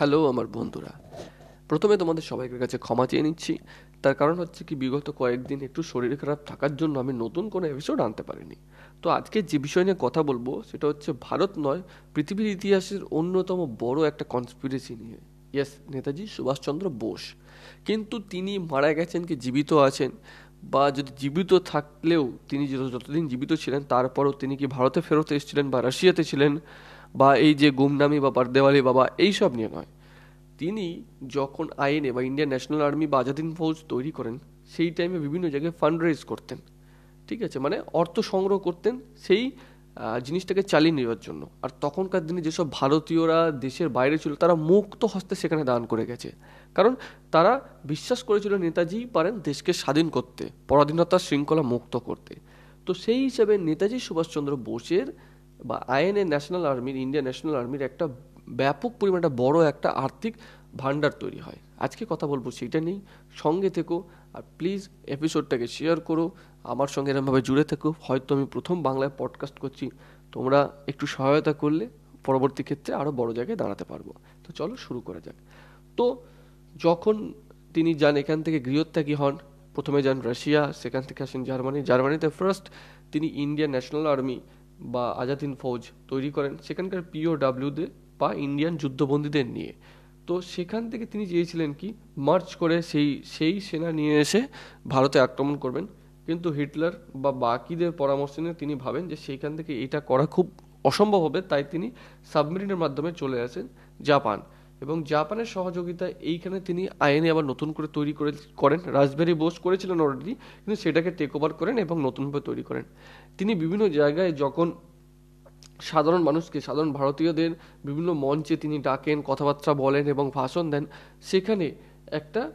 Hello আমার বন্ধুরা। প্রথমে তোমাদের সবাইকার কাছে ক্ষমা চেয়ে নিচ্ছি। তার কারণ হচ্ছে কি, বিগত কয়েকদিন একটু শরীর খারাপ থাকার জন্য আমি নতুন কোনো এপিসোড আনতে পারিনি। তো আজকে যে বিষয় নিয়ে কথা বলব, সেটা হচ্ছে ভারত নয়, পৃথিবীর ইতিহাসের অন্যতম বড় একটা কনস্পিরেসি নিয়ে। ইয়েস নেতাজি সুভাষচন্দ্র বোস। কিন্তু তিনি মারা গেছেন কি, জীবিত আছেন? বা যদি জীবিত থাকলেও তিনি যতদিন জীবিত ছিলেন, তারপরও তিনি কি ভারতে ফেরত এসেছিলেন বা রাশিয়াতে ছিলেন? বা এই যে গুমনামি বা পারদেওয়ালি বাবা এইসব নিয়ে নয়। তিনি যখন আইএনএ বা ইন্ডিয়ান ন্যাশনাল আর্মি বা আজাদিন ফৌজ তৈরি করেন, সেই টাইমে বিভিন্ন জায়গায় ফান্ড রেজ করতেন। ঠিক আছে? মানে অর্থ সংগ্রহ করতেন সেই জিনিসটাকে চালিয়ে নেওয়ার জন্য। আর তখনকার দিনে যেসব ভারতীয়রা দেশের বাইরে ছিল, তারা মুক্ত হস্তে সেখানে দান করে গেছে। কারণ তারা বিশ্বাস করেছিল নেতাজি পারেন দেশকে স্বাধীন করতে, পরাধীনতার শৃঙ্খলা মুক্ত করতে। তো সেই হিসাবে নেতাজি সুভাষচন্দ্র বোসের বা আইএনএ ন্যাশনাল আর্মির, ইন্ডিয়ান ন্যাশনাল আর্মির একটা ব্যাপক পরিমাণে বড় একটা আর্থিক ভান্ডার তৈরি হয়। আজকে কথা বলব সেইটা নেই সঙ্গে থেকো আর প্লিজ এপিসোডটাকে শেয়ার করো। আমার সঙ্গে এরমভাবে জুড়ে থেকো। হয়তো আমি প্রথম বাংলায় পডকাস্ট করছি। তোমরা একটু সহায়তা করলে পরবর্তী ক্ষেত্রে আরও বড় জায়গায় দাঁড়াতে পারব। তো চলো শুরু করা যাক। তো যখন তিনি যান এখান থেকে গৃহত্যাগী হন, প্রথমে যান রাশিয়া, সেখান থেকে আসেন জার্মানি। জার্মানিতে ফার্স্ট তিনি ইন্ডিয়ান ন্যাশনাল আর্মি বা আজাদিন ফৌজ তৈরি করেন সেখানকার পিও ডাব্লিউদের বা ইন্ডিয়ান যুদ্ধবন্দীদের নিয়ে। তো সেখান থেকে তিনি চেয়েছিলেন কি মার্চ করে সেই সেই সেনা নিয়ে এসে ভারতে আক্রমণ করবেন। কিন্তু হিটলার বা বাকিদের পরামর্শ নিয়ে তিনি ভাবেন যে সেইখান থেকে এটা করা খুব অসম্ভব হবে, তাই তিনি সাবমেরিনের মাধ্যমে চলে আসেন জাপান। এবং জাপানের সহযোগিতায় এইখানে তিনি আইনে আবার নতুন করে তৈরি করে করেন। রাজবেরি বোস করেছিলেন অলরেডি কিন্তু সেটাকে টেক ওভার করেন এবং নতুনভাবে তৈরি করেন। তিনি বিভিন্ন জায়গায় যখন সাধারণ মানুষকে, সাধারণ ভারতীয়দের বিভিন্ন মঞ্চে তিনি ডাকেন, কথাবার্তা বলেন এবং ভাষণ দেন, সেখানে একটা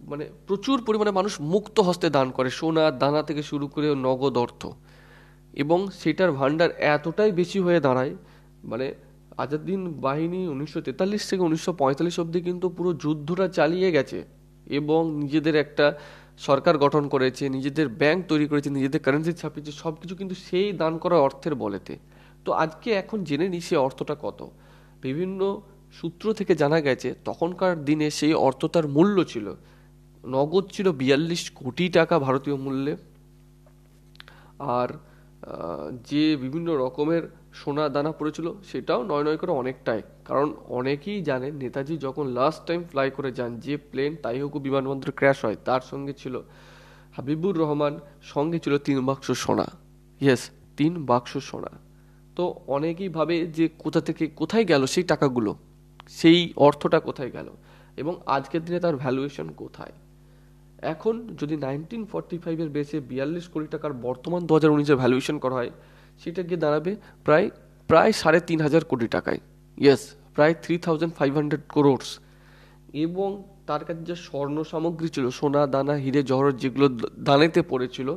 মানে প্রচুর পরিমাণে মানুষ মুক্ত হস্তে দান করে, সোনা, দানা থেকে শুরু করে নগদ অর্থ। এবং সেটার ভাণ্ডার এতটাই বেশি হয়ে দাঁড়ায় মানে আজাদিন বাহিনী উনিশশো তেতাল্লিশ থেকে উনিশশো পঁয়তাল্লিশ অব্দি কিন্তু পুরো যুদ্ধটা চালিয়ে গেছে এবং নিজেদের একটা সরকার গঠন করেছে, নিজেদের ব্যাংক তৈরি করেছে, নিজেদের কারেন্সি ছাপিয়েছে সব কিছু কিন্তু সেই দান করা অর্থের বলেতে। তো আজকে এখন জেনে নিই সে অর্থটা কত। বিভিন্ন সূত্র থেকে জানা গেছে তখনকার দিনে সেই অর্থটার মূল্য ছিল, নগদ ছিল বিয়াল্লিশ কোটি টাকা ভারতীয় মূল্যে। আর যে বিভিন্ন রকমের সোনা দানা পড়েছিল, সেটাও নয় নয় করে অনেকটাই। কারণ অনেকেই জানেন নেতাজি যখন লাস্ট টাইম ফ্লাই করে যান, যে প্লেন তাইহকু বিমানবন্দর ক্র্যাশ হয়, তার সঙ্গে ছিল হাবিবুর রহমান, সঙ্গে ছিল তিন বাক্স সোনা। ইয়েস তিন বাক্স সোনা। তো অনেকেই ভাবে যে কোথা থেকে কোথায় গেল সেই টাকাগুলো, সেই অর্থটা কোথায় গেল, এবং আজকের দিনে তার ভ্যালুয়েশন কোথায়? এখন যদি নাইনটিন ফর্টি ফাইভের বেসে বিয়াল্লিশ কোটি টাকার বর্তমান দু হাজার উনিশের ভ্যালুয়েশন করা হয়, সেটা গিয়ে দাঁড়াবে প্রায় প্রায় সাড়ে তিন হাজার কোটি টাকায়। ইয়েস প্রায় three thousand five hundred crores এবং তার কাছে যে স্বর্ণ সামগ্রী ছিল, সোনা, দানা, হিরে জহর যেগুলো দানেতে পড়েছিল,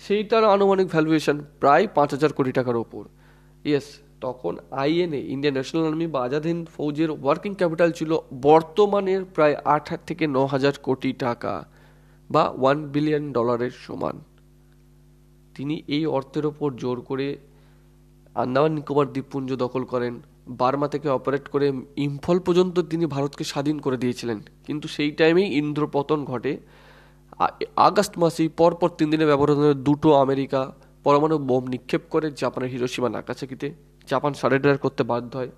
সেইটার আনুমানিক ভ্যালুয়েশন প্রায় পাঁচ হাজার কোটি টাকার ওপর। ইয়েস তখন আইএনএ ইন্ডিয়ান ন্যাশনাল আর্মি বা আজাদ হিন্দ ফৌজের ওয়ার্কিং ক্যাপিটাল ছিল বর্তমানের প্রায় আট হাজার থেকে ন হাজার কোটি টাকা। বা ওয়ান বিলিয়ন ডলারের সমান। তিনি এই অর্থের ওপর জোর করে আন্দামান নিকোবর দ্বীপপুঞ্জ দখল করেন। বার্মা থেকে অপারেট করে ইম্ফল পর্যন্ত তিনি ভারতকে স্বাধীন করে দিয়েছিলেন। কিন্তু সেই টাইমেই ইন্দ্রপতন ঘটে। আগস্ট মাসেই পরপর তিন দিনে ব্যবহার দুটো আমেরিকা। পরমাণু বোম নিক্ষেপ করে জাপানের হিরোসীমা নাকাছাকিতে জাপান সারেন্ডার করতে বাধ্য হয়।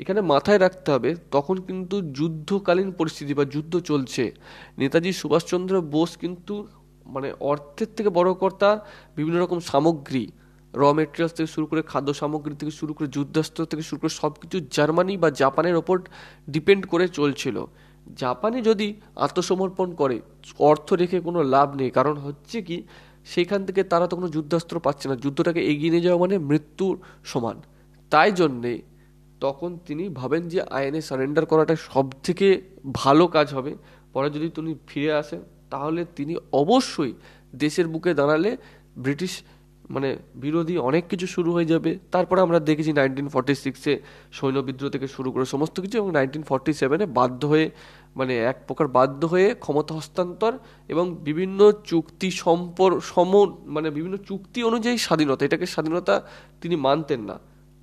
এখানে মাথায় রাখতে হবে, তখন কিন্তু যুদ্ধকালীন পরিস্থিতি বা যুদ্ধ চলছে। নেতাজি সুভাষচন্দ্র বোস কিন্তু মানে অর্থের থেকে বড় কর্তা, বিভিন্ন রকম সামগ্রী, র মেটেরিয়ালস থেকে শুরু করে খাদ্য সামগ্রী থেকে শুরু করে যুদ্ধাস্ত্র থেকে শুরু করে সব কিছু জার্মানি বা জাপানের ওপর ডিপেন্ড করে চলছিল। জাপানে যদি আত্মসমর্পণ করে, অর্থ রেখে কোনো লাভ নেই, কারণ হচ্ছে কি, সেখান থেকে তারা তো কোনো যুদ্ধাস্ত্র পাচ্ছে না। যুদ্ধটাকে এগিয়ে নিয়ে যাওয়া মানে মৃত্যুর সমান। তাই জন্যে তখন তিনি ভাবেন যে আইনে সারেন্ডার করাটা সব থেকে ভালো কাজ হবে। পরে যদি তিনি ফিরে আসেন, তাহলে তিনি অবশ্যই দেশের বুকে দাঁড়ালে ব্রিটিশ মানে বিরোধী অনেক কিছু শুরু হয়ে যাবে। তারপরে আমরা দেখেছি নাইনটিন ফর্টি সিক্সে সৈন্য বিদ্রোহ থেকে শুরু করে সমস্ত কিছু এবং নাইনটিন ফর্টি সেভেনে বাধ্য হয়ে মানে এক প্রকার বাধ্য হয়ে ক্ষমতা হস্তান্তর এবং বিভিন্ন চুক্তি সম্পর সম মানে বিভিন্ন চুক্তি অনুযায়ী স্বাধীনতা, এটাকে স্বাধীনতা তিনি মানতেন না।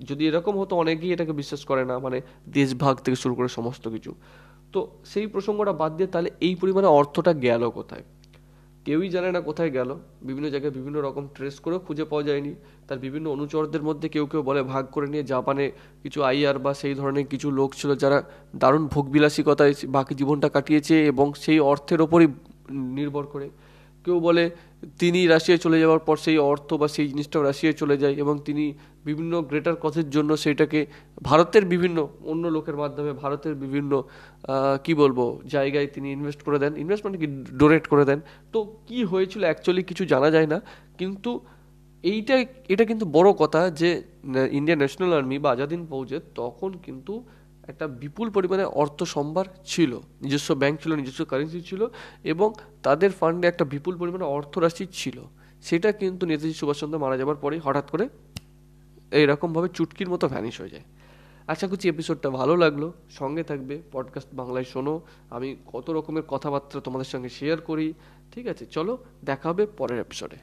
যদি এরকম হতো, অনেকেই এটাকে বিশ্বাস করে না মানে দেশভাগ থেকে শুরু করে সমস্ত কিছু। তো সেই প্রসঙ্গটা বাদ দিয়ে তাহলে এই পরিমাণে অর্থটা গেল কোথায়? কেউই জানে না কোথায় গেল। বিভিন্ন জায়গায় বিভিন্ন রকম ট্রেস করেও খুঁজে পাওয়া যায়নি। তার বিভিন্ন অনুচরদের মধ্যে কেউ কেউ বলে ভাগ করে নিয়ে জাপানে কিছু আইয়ার বা সেই ধরনের কিছু লোক ছিল যারা দারুণ ভোগবিলাসিকতায় বাকি জীবনটা কাটিয়েছে এবং সেই অর্থের ওপরই নির্ভর করে। কেউ বলে তিনি রাশিয়ায় চলে যাওয়ার পর সেই অর্থ বা সেই জিনিসটাও রাশিয়ায় চলে যায় এবং তিনি বিভিন্ন গ্রেটার কজের জন্য সেইটাকে ভারতের বিভিন্ন, অন্য লোকের মাধ্যমে ভারতের বিভিন্ন কি বলব, জায়গায় তিনি ইনভেস্ট করে দেন। ইনভেস্ট মানে কি? ডোনেট করে দেন। তো কি হয়েছিল অ্যাকচুয়ালি কিছু জানা যায় না, কিন্তু এইটা, এটা কিন্তু বড় কথা যে ইন্ডিয়ান ন্যাশনাল আর্মি বা আজাদিন ফৌজের তখন কিন্তু একটা বিপুল পরিমাণে অর্থ সম্ভার ছিল, নিজস্ব ব্যাংক ছিল, নিজস্ব কারেন্সি ছিল এবং তাদের ফান্ডে একটা বিপুল পরিমাণে অর্থরাশি ছিল। সেটা কিন্তু নেতাজি সুভাষচন্দ্র মারা যাবার পরেই হঠাৎ করে এইরকমভাবে চুটকির মতো ভ্যানিশ হয়ে যায়। আশা করছি এপিসোডটা ভালো লাগল। সঙ্গে থাকবে পডকাস্ট বাংলায় শোনো। আমি কত রকমের কথাবার্তা তোমাদের সঙ্গে শেয়ার করি। ঠিক আছে, চলো, দেখা হবে পরের এপিসোডে